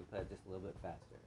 we play it just a little bit faster.